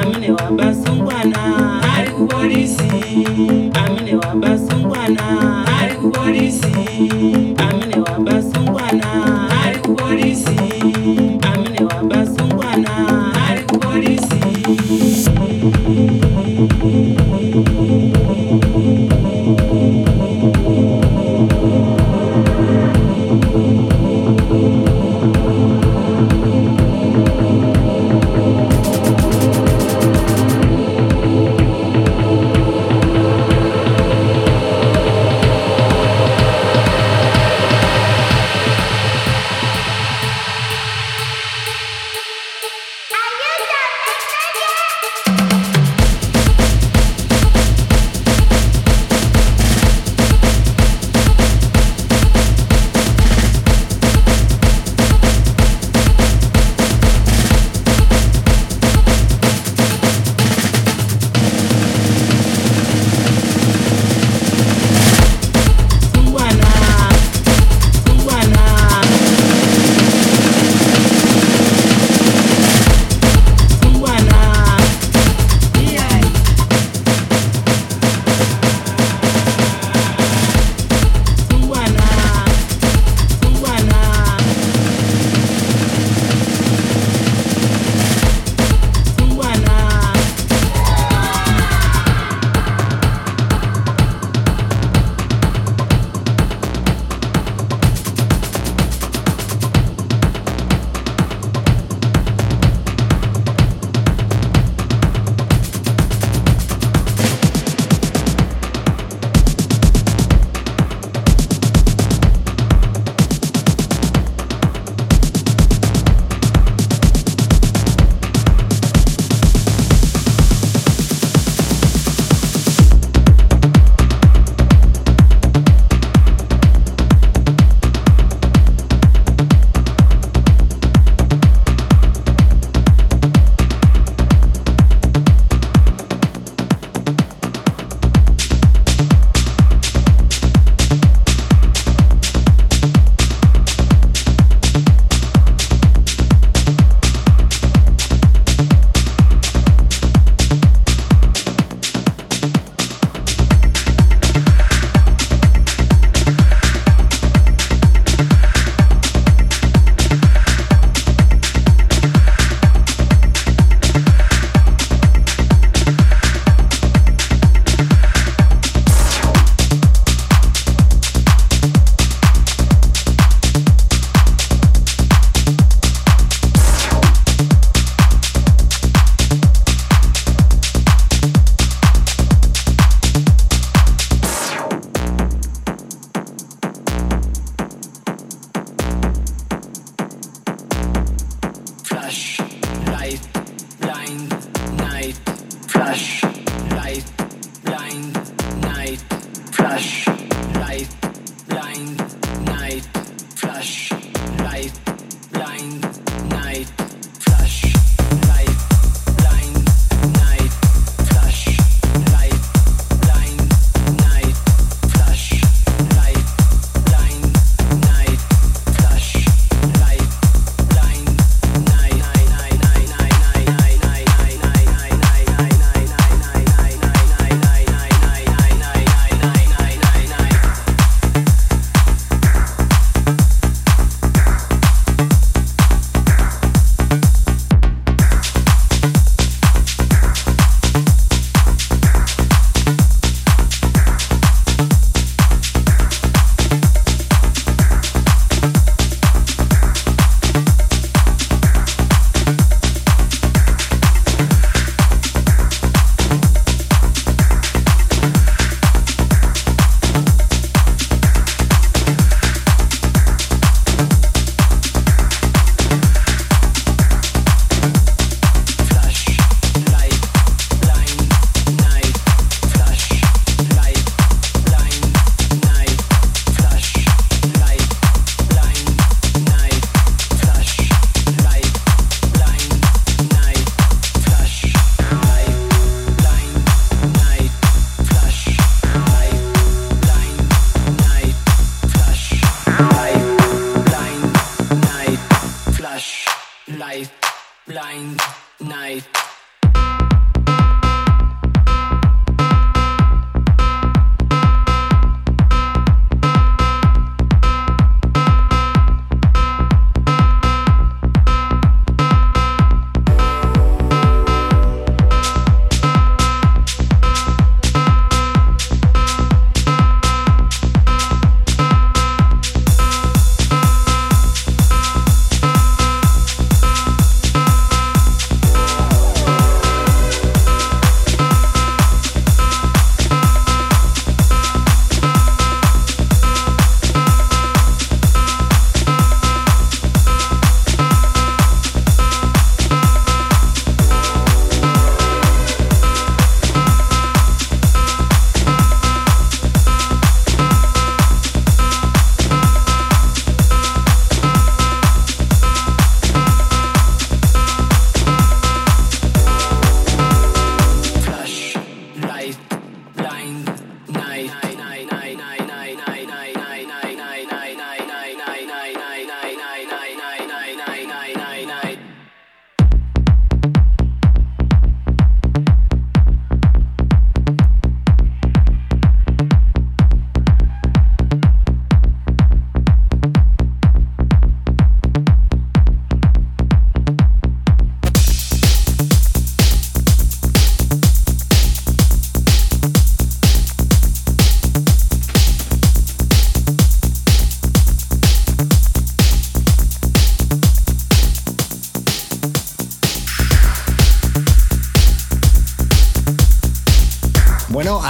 amine wabasungwana ari kupolisi amine wabasungwana ari kupolisi amine wabasungwana ari kupolisi